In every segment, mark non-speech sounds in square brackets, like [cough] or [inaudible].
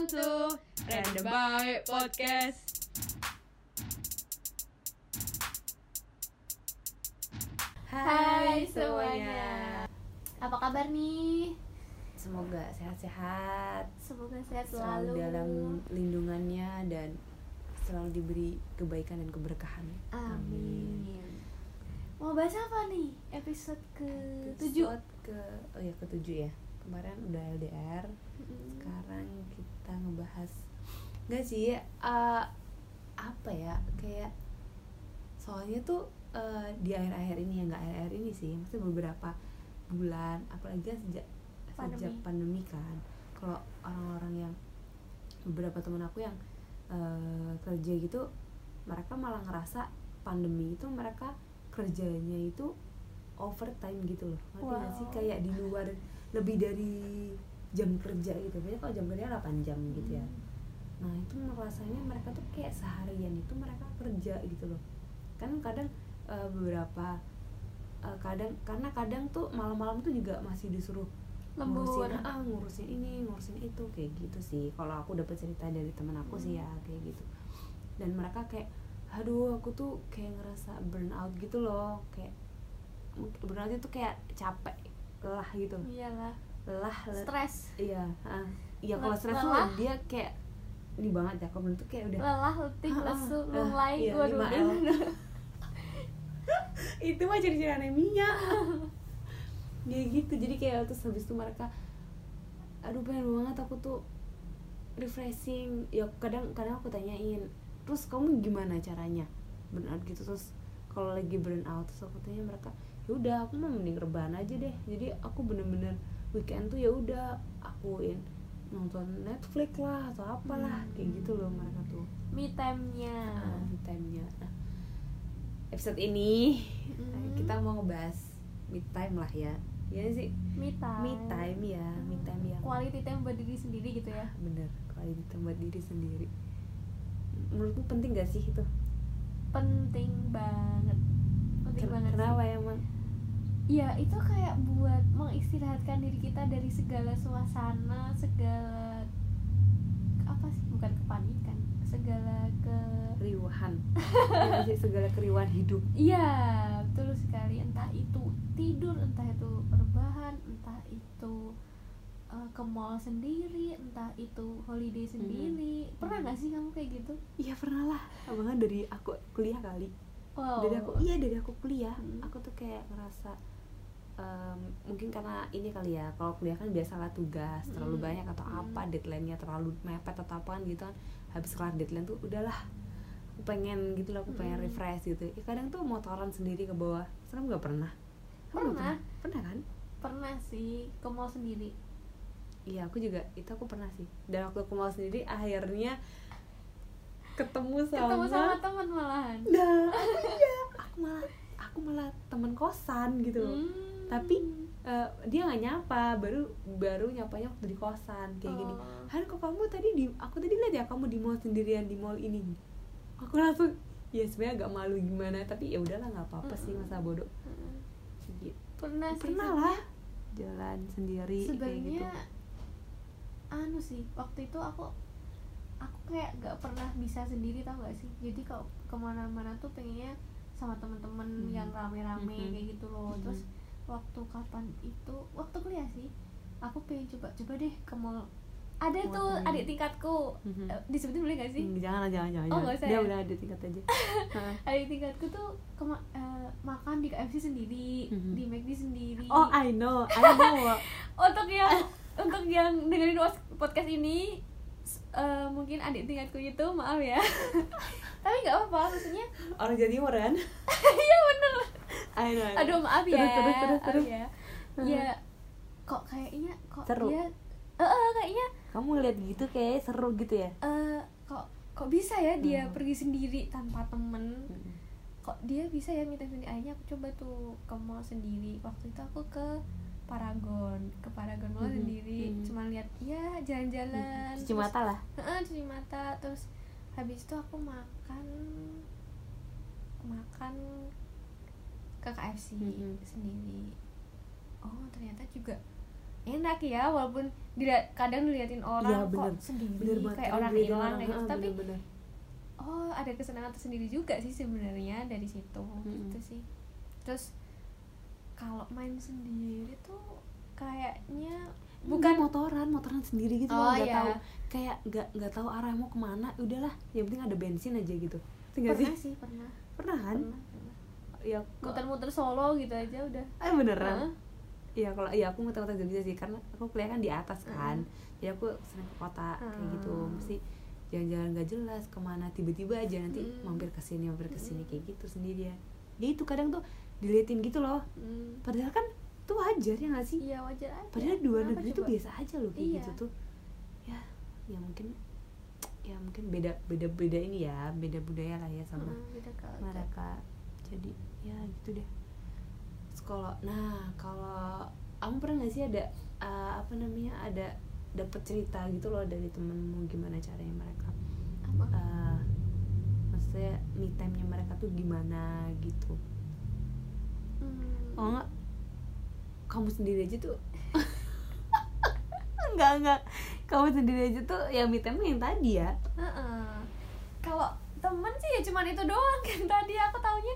Welcome to Random Podcast. Hai semuanya. Apa kabar nih? Semoga sehat-sehat, Semoga sehat selalu selalu. dalam lindungannya dan selalu diberi kebaikan dan keberkahan. Amin. Mau bahas apa nih? Episode ke. Episode ke oh ya ketujuh ya. Kemarin udah LDR, sekarang kita ngebahas nggak sih eh, apa ya kayak soalnya tuh eh, di akhir-akhir ini ya nggak akhir-akhir ini sih, maksudnya beberapa bulan, apalagi kan sejak sejak Pandemi. pandemi kan. Kalau orang-orang yang beberapa temen aku yang eh, kerja gitu, mereka malah ngerasa pandemi itu mereka kerjanya itu overtime gitu loh. Ngerti nggak sih Wow. kayak di luar lebih dari jam kerja gitu. Biasanya kalau jam kerja 8 jam gitu ya. Nah itu rasanya mereka tuh kayak seharian itu mereka kerja gitu loh. Kan kadang eh, beberapa eh, kadang karena kadang tuh malam-malam tuh juga masih disuruh Lembur. ngurusin ah ngurusin ini ngurusin itu kayak gitu sih. Kalau aku dapat cerita dari teman aku sih ya kayak gitu. Dan mereka kayak aduh aku tuh kayak ngerasa burnout gitu loh kayak burnout itu kayak capek lelah gitu Iyalah. Lelah le- Stres. iya ah. iya kalau stres tuh dia kayak ini banget ya kalau menurut tuh kayak udah Lelah, letih, Ah, ah, lesu, ah, lunglai. iya. 5L. [laughs] itu mah ciri-ciri anemia [laughs] ya gitu jadi kayak terus habis itu mereka aduh pengen banget aku tuh refreshing ya kadang kadang aku tanyain terus kamu gimana caranya burnout gitu terus kalau lagi burnout terus aku tanya mereka ya udah aku mau mending rebahan aja deh jadi aku bener-bener weekend tuh ya udah akuin nonton Netflix lah atau apalah Hmm. kayak gitu loh mereka tuh Me time-nya. Ah, me time-nya. Nah, episode ini Hmm. [laughs] kita mau ngebahas me time lah ya. Ya sih, Me time. me time ya, me time yang Quality time buat diri sendiri gitu ya. bener kalau itu buat diri sendiri. Menurutmu penting gak sih itu? Penting banget. Penting Ken- banget. sih. Kenapa emang? Ya itu kayak buat mengistirahatkan diri kita dari segala suasana, segala apa sih? Bukan kepanikan, segala ke Riuhan. [laughs] ya, sih, segala keriuhan hidup. Iya, betul sekali. Entah itu tidur, entah itu rebahan, entah itu uh, ke mall sendiri, entah itu holiday sendiri. Pernah nggak sih kamu kayak gitu? Iya pernah lah. Abangan dari aku kuliah kali. Wow. Dari aku, iya dari aku kuliah. Hmm. Aku tuh kayak ngerasa em, mungkin karena ini kali ya kalau kuliah kan biasalah tugas terlalu Hmm. banyak atau Hmm. apa deadline-nya terlalu mepet atau apa kan gitu kan habis kelar deadline tuh udahlah aku pengen gitu loh aku pengen Hmm. refresh gitu ya, kadang tuh motoran sendiri ke bawah serem nggak pernah nggak Pernah. pernah kan Pernah sih ke mall sendiri. iya aku juga itu aku pernah sih dan waktu aku mau sendiri akhirnya ketemu sama, Ketemu sama teman malahan. nah [laughs] iya aku malah aku malah temen kosan gitu Hmm. Tapi eh, dia nggak nyapa baru baru nyapanya waktu di kosan kayak gini Oh. Han kok kamu tadi di aku tadi lihat ya kamu di mall sendirian di mall ini aku langsung ya sebenarnya agak malu gimana tapi ya udahlah nggak apa-apa sih masa bodoh Hmm. gitu. Pernah sih. pernah lah jalan sendiri kayak gitu sebenarnya anu sih waktu itu aku aku kayak gak pernah bisa sendiri tau gak sih jadi kalau ke mana-mana tuh pengennya sama temen-temen Mhm. yang rame-rame Mhm. kayak gitu loh Mhm. terus waktu kapan itu waktu kuliah sih aku pengen coba-coba deh ke mall. Ada tuh adik tingkatku. Mhm. Eh, disebutin boleh gak sih? Hmm, jangan jangan jangan Oh, jangan. dia ya? udah ada tingkat aja. [laughs] Adik tingkatku tuh kema- eh, makan di KFC sendiri Mhm. di McD sendiri. Oh I know I know. [laughs] Untuk yang untuk yang dengerin podcast ini eh, mungkin adik tingkatku itu maaf ya. [laughs] Tapi nggak apa-apa maksudnya orang jadi kan iya bener I know, I know. aduh maaf ya terus terus terus, terus. ya Hmm. ya kok kayaknya kok Seru. dia eh eh, kayaknya kamu ngeliat gitu kayak seru gitu ya eh, kok kok bisa ya dia Hmm. pergi sendiri tanpa temen Hmm. kok dia bisa ya minta sendiri akhirnya aku coba tuh ke mall sendiri waktu itu aku ke Paragon ke Paragon Mall Mhm, sendiri mhm. cuma lihat ya jalan-jalan cuci terus- mata lah Heeh, cuci mata terus habis itu aku makan makan ke KFC Mhm. sendiri oh ternyata juga enak ya walaupun dilihat kadang diliatin orang Iya, bener. kok sendiri bener banget kayak orang hilang orang, kayak gitu ah, tapi bener-bener. oh ada kesenangan tersendiri juga sih sebenarnya dari situ Mm-mm. gitu sih terus kalau main sendiri tuh kayaknya bukan bukan motoran motoran sendiri gitu Oh, loh nggak iya. tahu kayak nggak nggak tahu arah mau ke mana udahlah yang penting ada bensin aja gitu tinggal pernah sih sih pernah pernah kan pernah, pernah. Ya muter-muter solo gitu aja udah eh beneran Heeh. Iya kalau iya aku muter-muter bisa sih karena aku kuliah kan di atas kan jadi aku sering ke kota kayak gitu Hmm. mesti jalan-jalan gak jelas ke mana tiba-tiba aja nanti Hmm. mampir ke sini mampir ke sini Hmm. kayak gitu sendirian ya itu kadang tuh diliatin gitu loh Hmm. padahal kan itu wajar ya gak sih iya wajar aja padahal di luar Kenapa negeri tuh biasa aja loh kayak Iya. gitu tuh ya ya mungkin ya mungkin beda beda beda ini ya beda budaya lah ya sama culture. mereka jadi ya gitu deh. Kalau nah kalau kamu pernah nggak sih ada uh, apa namanya ada dapat cerita gitu loh dari temenmu gimana caranya mereka apa? uh, maksudnya me time nya mereka tuh gimana gitu. Hmm. kalau nggak? Kamu sendiri aja tuh [laughs] enggak enggak kamu sendiri aja tuh ya me time yang tadi ya. Heeh. Kalau temen sih ya cuman itu doang kan tadi aku taunya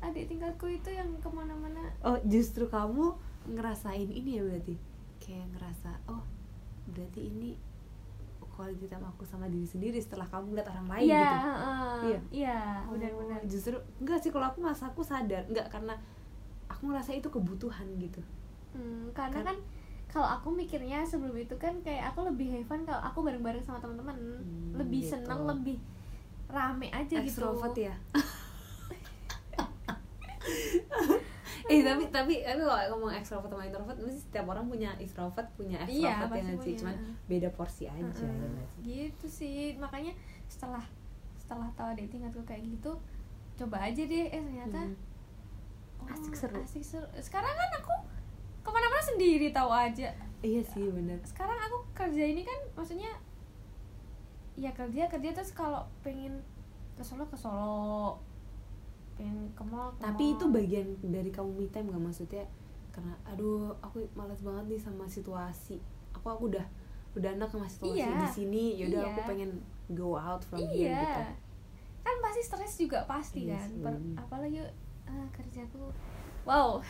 adik tingkatku itu yang ke mana-mana. Oh justru kamu ngerasain ini ya berarti? Kayak ngerasa oh berarti ini quality time aku sama diri sendiri setelah kamu lihat orang lain iya gitu. heeh. Iya. iya Oh, benar-benar. justru enggak sih kalau aku merasa aku sadar enggak karena aku ngerasa itu kebutuhan gitu. Hmm, karena Kan- kan kalau aku mikirnya sebelum itu kan kayak aku lebih have fun kalau aku bareng-bareng sama teman-teman. Hmm, lebih gitu. seneng lebih rame aja gitu. Extrovert ya [laughs] eh tapi tapi tapi kalau ngomong extrovert sama introvert mesti setiap orang punya extrovert punya Iya, extrovert ya pasti nggak sih cuman beda porsi aja ya nggak sih? gitu sih. Makanya setelah setelah tahu adik tingkatku kayak gitu coba aja deh. Eh ternyata Hmm. oh, Asik seru. asik seru. Sekarang kan aku ke mana-mana sendiri tahu aja. Iya sih bener. Sekarang aku kerja ini kan maksudnya ya kerja kerja. Terus kalau pengen ke Solo ke Solo pengen ke mall ke tapi mall. itu bagian dari kamu me time gak maksudnya karena aduh aku malas banget nih sama situasi aku aku udah udah enak sama situasi Iya. di sini yaudah Iya. aku pengen go out from here iya gitu kan pasti stres juga pasti Iya kan. Per- apalagi ah, kerjaku wow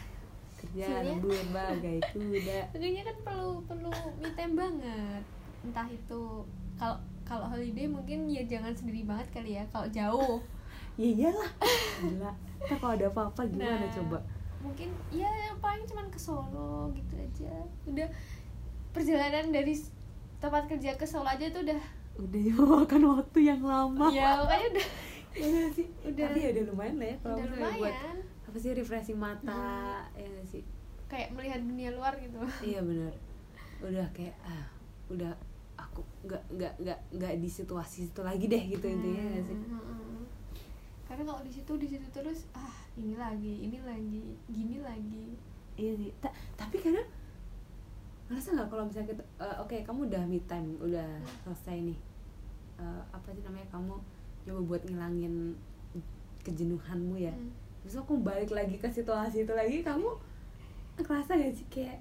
kerja Sebenarnya- lembur bagai kuda Makanya kan perlu perlu me time banget. Entah itu kalau kalau holiday mungkin ya jangan sendiri banget kali ya. Kalau jauh ya iyalah gila Ntar kalau ada apa-apa gimana Nah. coba mungkin ya paling cuman ke Solo gitu aja. Udah perjalanan dari tempat kerja ke Solo aja tuh udah udah memakan waktu yang lama ya makanya udah [laughs] Iya nggak sih Udah. tapi ya udah lumayan lah ya kalau udah misalnya buat lumayan apa sih refreshing mata ya nggak sih kayak melihat dunia luar gitu. [laughs] iya benar udah kayak ah udah aku nggak nggak nggak nggak di situasi itu lagi deh gitu intinya nggak sih Hmm, hmm. Karena kalau di situ di situ terus ah ini lagi, ini lagi, gini lagi. iya sih Ta- tapi kadang ngerasa nggak kalau misalnya kita eh, oke kamu udah me time udah selesai nih Eh, apa sih namanya kamu coba buat ngilangin kejenuhanmu ya Hmm. terus aku balik lagi ke situasi itu lagi kamu ngerasa gak sih kayak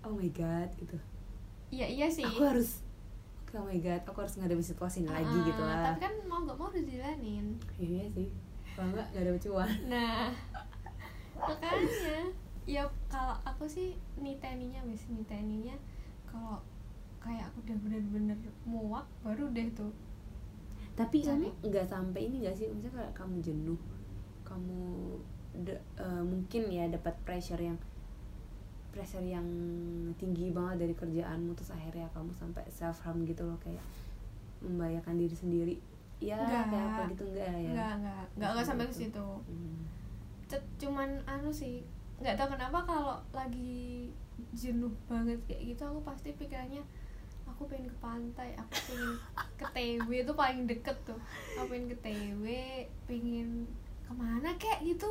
oh my god gitu Iya iya sih. aku harus oh my god aku harus ngadepin situasi ini lagi Ah, gitu lah. Tapi kan mau nggak mau harus dijalanin. iya sih kalau enggak gak ada cuan Nah, makanya ya kalau aku sih niteninya wis niteninya kalau kayak aku udah bener-bener muak baru deh tuh. Tapi kamu nggak sampai ini gak sih? Misalnya kayak kamu jenuh kamu de- eh, mungkin ya dapat pressure yang pressure yang tinggi banget dari kerjaanmu terus akhirnya kamu sampai self harm gitu loh kayak membahayakan diri sendiri. Ya Nggak. kayak apa gitu enggak ya? Nggak nggak. Nggak nggak sampai ke Gitu. situ. Hmm. Cuman anu sih nggak tahu kenapa kalau lagi jenuh banget kayak gitu aku pasti pikirannya aku pengen ke pantai aku pengen ke TW itu paling deket tuh. Aku pengen ke TW pengen ke mana kayak gitu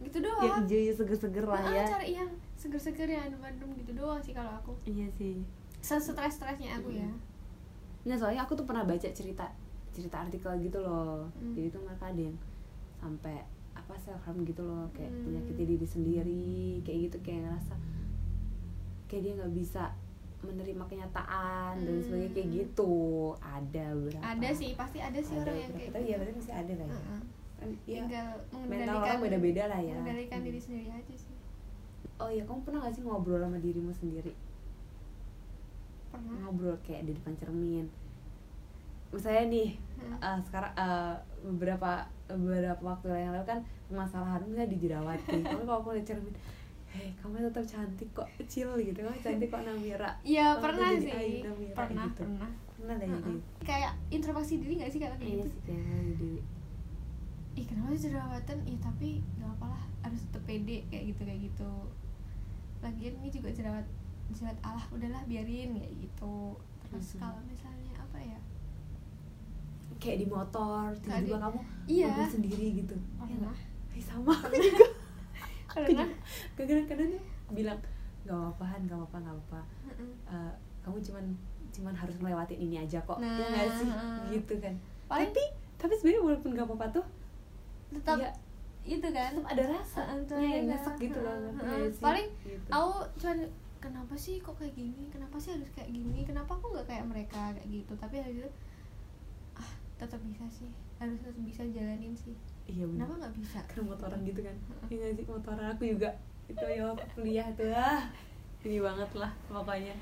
gitu yang doang hijau seger-seger lah Nah, ya cari yang seger-seger yang adem-adem gitu doang sih kalau aku iya sih stres-stresnya aku ya Nggak soalnya aku tuh pernah baca cerita cerita artikel gitu loh Hmm. jadi tuh mereka ada yang sampai apa self harm gitu loh kayak Hmm. menyakiti diri sendiri kayak gitu kayak ngerasa kayak dia nggak bisa menerima kenyataan dan Hmm. sebagainya kayak gitu ada beberapa ada sih pasti ada sih ada orang yang kayak tapi ya gitu. berarti masih ada lah ya Heeh. kan ya tinggal mental mengendalikan orang beda-beda lah ya. mengendalikan Hmm. diri sendiri aja sih. Oh ya kamu pernah gak sih ngobrol sama dirimu sendiri? Pernah. Ngobrol kayak di depan cermin. Misalnya nih Hmm. eh, sekarang eh, beberapa beberapa waktu yang lalu kan permasalahan misalnya dijerawati [laughs] kamu kalau aku lihat cermin hei kamu tetap cantik kok kecil gitu. Kamu cantik kok Namira. Iya pernah jadi sih. Aina Mira pernah gitu. pernah. Pernah yang Heeh. gitu kayak introspeksi diri gak sih kalau kayak iya gitu? sih ih kenapa sih jerawatan? Iya tapi gak apa lah harus tetep pede kayak gitu kayak gitu. Lagian ini juga jerawat jerawat Allah udahlah biarin kayak gitu. Terus Mhm. kalau misalnya apa ya? Kayak di motor tiba-tiba kamu iya. ngobrol sendiri gitu. Iya pernah nggak? Ih, sama aku juga. [laughs] Pernah. Kadang-kadang dia bilang gak apa-apa gak apa-apa gak apa-apa. Heeh. Eh, kamu cuman cuman harus ngelewatin ini aja kok. Nah, ya nggak sih? Gitu kan. Paling tapi tapi sebenarnya walaupun gak apa-apa tuh tetap ya itu kan. tetap ada rasa. Heeh, tuh yang ada. nyesek gitu loh sih? Paling gitu. aku cuman kenapa sih kok kayak gini? Kenapa sih harus kayak gini? Kenapa aku nggak kayak mereka kayak gitu? Tapi itu ah tetap bisa sih. Harus tetap bisa jalanin sih. Iya kenapa nggak bisa? Karena motoran gitu kan. Ya nggak sih? Motoran aku juga. Itu ya kuliah tuh. Ah ini banget lah pokoknya.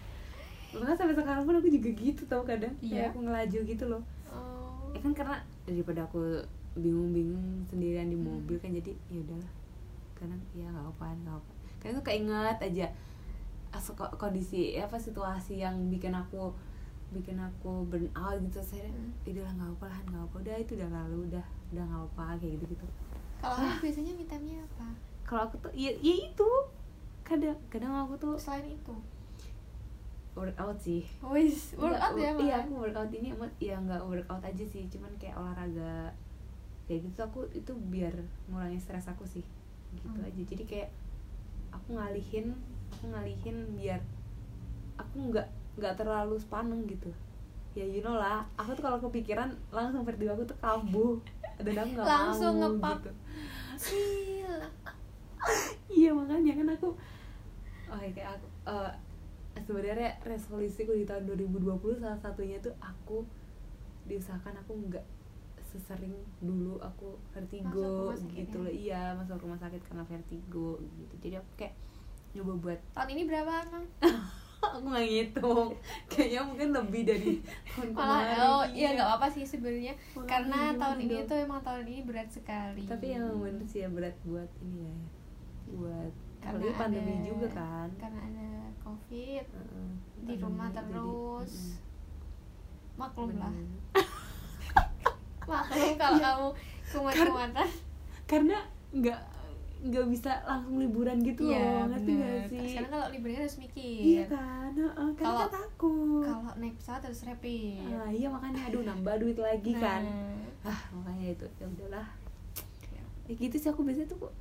Makanya sampai sekarang pun aku juga gitu tau kadang. Iya. kayak aku ngelaju gitu loh. Oh. Ya kan karena daripada aku bingung-bingung sendirian di Hmm. mobil kan jadi ya udahlah. Kadang ya nggak apa nggak apa kadang tuh keinget aja ko- kondisi apa situasi yang bikin aku bikin aku burn out gitu saya Hmm. udah lah nggak apa lah nggak apa udah itu udah lalu udah udah nggak apa kayak gitu gitu kalau kamu biasanya me time-nya apa? Kalau aku tuh ya, ya itu. Kadang kadang aku tuh selain itu? Workout sih. Wis workout Nggak, ya iya aku workout ini emang ya nggak workout aja sih cuman kayak olahraga kayak gitu aku itu biar ngurangi stres aku sih. Gitu Hmm. aja. Jadi kayak aku ngalihin aku ngalihin biar aku nggak nggak terlalu sepaneng gitu. Ya you know lah. Aku tuh kalau kepikiran langsung vertigo aku tuh kambuh. Dan aku nggak Langsung mau ngepap. gitu. [laughs] Iya makanya kan aku oh ya kayak aku eh, sebenarnya resolusiku di tahun 2020 salah satunya tuh aku diusahakan aku nggak sesering dulu aku vertigo gitu ya? loh. Iya masuk rumah sakit karena vertigo gitu. Jadi aku kayak nyoba buat tahun ini berapa kang [laughs] aku nggak ngitung. Kayaknya mungkin lebih dari [laughs] tahun kemarin. oh iya nggak apa-apa sih sebenarnya. Karena tahun ini tuh emang tahun ini berat sekali. Tapi emang bener sih ya berat buat ini ya buat Karena apalagi pandemi ada- juga kan. karena ada covid Heeh. di rumah Pandemi, jadi, terus. mm-mm. maklum lah. [laughs] maklum kalau Iya. kamu kumat-kumatan. Karena nggak nggak bisa langsung liburan gitu iya loh ngerti bener. sih? Sekarang kalau liburan harus mikir. Iya kan Heeh, karena kan takut. kalau naik pesawat harus rapid. Ah, iya makanya aduh nambah duit lagi Nah, kan. Ah makanya itu ya udahlah. Ya gitu sih aku biasanya tuh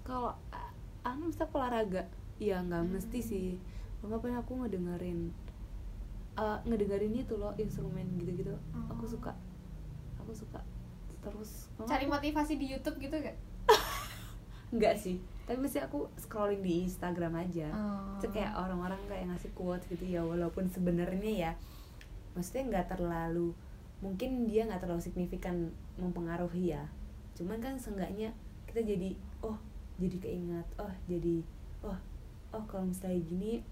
kalau ah, anu bisa olahraga. Ya nggak Hmm. mesti sih. Nggak pernah aku ngedengerin eh, ngedengerin itu loh instrumen gitu-gitu. Aku Oh. suka aku suka terus cari aku- motivasi di YouTube gitu gak? Enggak [laughs] sih, tapi mesti aku scrolling di Instagram aja. Oh. Itu kayak orang-orang kayak ngasih quotes gitu ya, walaupun sebenarnya ya, maksudnya nggak terlalu, mungkin dia nggak terlalu signifikan mempengaruhi ya. Cuman kan seenggaknya kita jadi, oh jadi keingat, oh jadi, oh oh kalau misalnya gini,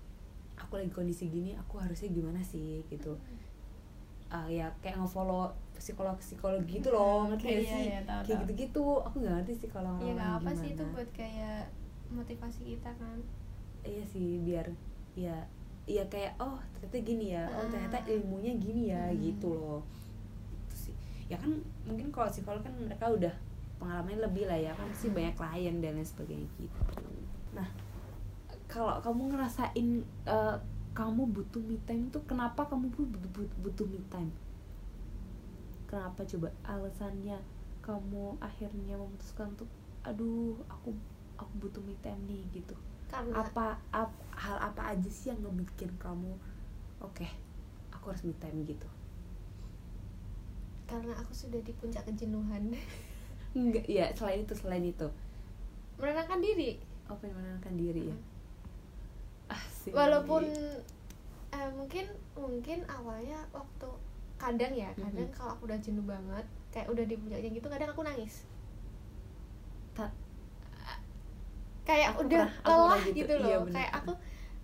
aku lagi kondisi gini, aku harusnya gimana sih gitu. Ah, ya kayak ngefollow psikolog psikolog gitu loh, ngerti Oke, gak iya, sih? iya, tahu, kayak tahu. gitu-gitu, aku nggak ngerti sih kalau Iya orang nggak apa sih itu buat kayak motivasi kita kan. iya sih biar ya ya kayak oh ternyata gini ya oh Ah. ternyata ilmunya gini ya Hmm. gitu loh itu sih ya kan mungkin kalau psikolog kan mereka udah pengalamannya lebih lah ya kan sih Hmm. banyak klien dan lain sebagainya gitu nah kalau kamu ngerasain eh, kamu butuh me time tuh kenapa kamu butuh, butuh, butuh me time? Kenapa coba? Alasannya kamu akhirnya memutuskan tuh aduh aku aku butuh me time nih gitu. Karena apa ap- hal apa aja sih yang ngebikin kamu oke aku harus me time gitu? Karena aku sudah di puncak kejenuhan. enggak ya selain itu selain itu. Menenangkan diri. yang menenangkan diri ya? Ah Asik. walaupun eh, mungkin mungkin awalnya waktu kadang ya kadang Mhm. kalau aku udah jenuh banget kayak udah di puncaknya gitu kadang aku nangis Ta- kayak Aku udah pernah- lelah gitu, gitu, loh iya, bener. kayak aku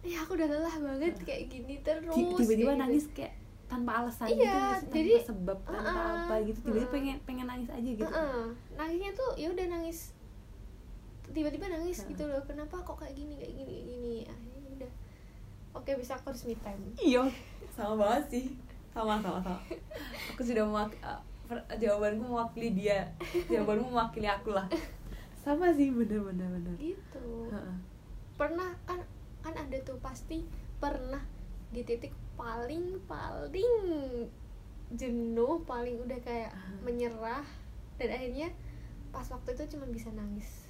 ya aku udah lelah banget kayak gini terus Ti- tiba-tiba gitu. nangis kayak tanpa alasan Iya, gitu tanpa jadi- sebab tanpa Uh-uh, apa gitu tiba-tiba uh-uh. pengen pengen nangis aja gitu Heeh. nangisnya tuh ya udah nangis tiba-tiba nangis Heeh. gitu loh kenapa kok kayak gini kayak gini kayak gini oke bisa aku harus me time. Iya. Sama banget sih. Sama sama sama. Aku sudah mewak uh, jawabanku mewakili dia. Jawabanmu mewakili aku lah. Sama sih bener bener bener. Gitu. Heeh. pernah kan kan ada tuh pasti pernah di titik paling paling jenuh paling udah kayak Ah. menyerah dan akhirnya pas waktu itu cuma bisa nangis.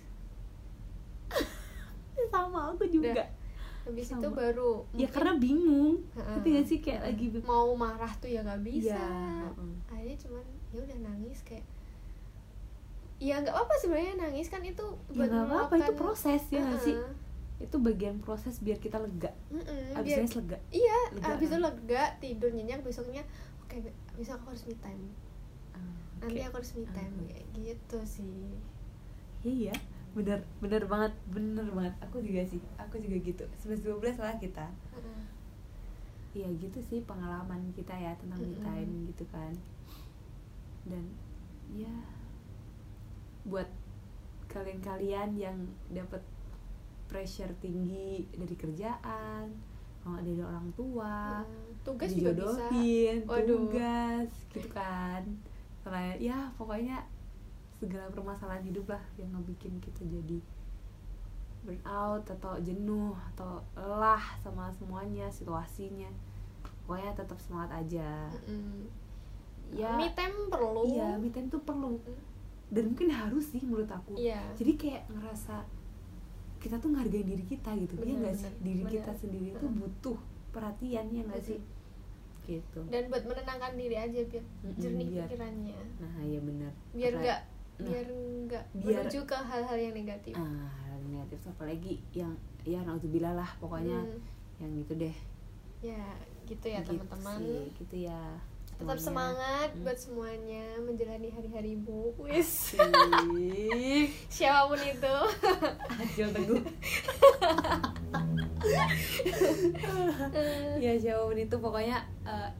[laughs] Sama aku juga. Udah. Habis itu Sama. baru ya mungkin karena bingung. Tapi gak sih? Kayak lagi mau marah tuh ya nggak bisa. Iya, heeh. akhirnya cuman ya udah nangis kayak ya nggak apa sebenarnya nangis kan itu ya nggak apa-apa itu meluapkan- proses ya nggak sih? Heeh. itu bagian proses biar kita lega. Mm-mm, abis biar lega. iya lega, abis itu kan? lega tidur nyenyak besoknya oke be- besok aku harus me time. Ah, nanti oke. aku harus me time kayak gitu sih. Iya bener bener banget bener banget aku juga sih aku juga gitu 11 12 lah kita. Iya gitu sih pengalaman kita ya tentang me Mm-mm. time gitu kan dan ya buat kalian-kalian yang dapat pressure tinggi dari kerjaan kalau nggak dari orang tua Heeh. tugas juga bisa Waduh. tugas gitu [laughs] kan karena ya pokoknya segala permasalahan hidup lah yang ngebikin kita jadi burnout atau jenuh atau lelah sama semuanya situasinya. Pokoknya tetap semangat aja. Mm-mm. ya. Me time perlu. Iya me time tuh perlu. Dan mungkin harus sih menurut aku. Iya. Jadi kayak ngerasa kita tuh ngehargain diri kita gitu. Ya Bener, nggak sih? diri bener. kita sendiri tuh butuh perhatian ya nggak sih? gitu. Dan buat menenangkan diri aja biar jernih biar- pikirannya. Nah iya benar biar nggak nah, biar nggak menuju ke hal-hal yang negatif. Ah hal negatif apalagi yang ya nauzubillah lah pokoknya. Hmm, yang gitu deh. Ya gitu ya Gitu teman-teman. gitu ya tetap semuanya. semangat Hmm. buat semuanya menjalani hari-harimu wis Asik. [laughs] siapa pun itu. Acil teguh. [laughs] Ya siapa pun itu pokoknya eh,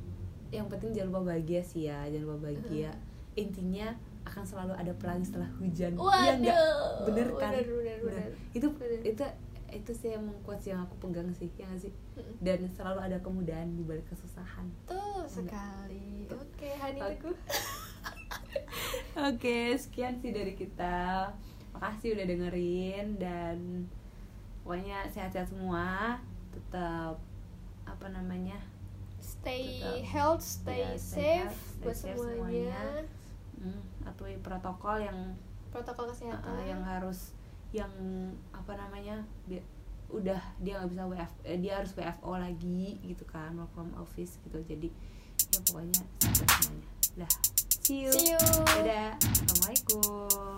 yang penting jangan lupa bahagia sih ya jangan lupa bahagia. Intinya akan selalu ada pelangi setelah hujan Iya waduh nggak? bener kan bener bener, bener. itu Bener. itu itu sih yang quotes yang aku pegang sih ya nggak sih dan selalu ada kemudahan di balik kesusahan tuh sekali oke Hani Oke. Teguh [laughs] Oke, sekian sih dari kita. Makasih udah dengerin dan pokoknya sehat-sehat semua. Tetap apa namanya? stay Tetap. health stay Ya, stay safe health, stay buat safe semuanya, semuanya. Hmm, atuhi protokol yang protokol kesehatan. uh, yang harus yang apa namanya? bi- udah dia nggak bisa WF eh, dia harus WFO lagi gitu kan work from office gitu. Jadi ya pokoknya sehat semuanya. Dah. See you. See you. Dadah. Assalamualaikum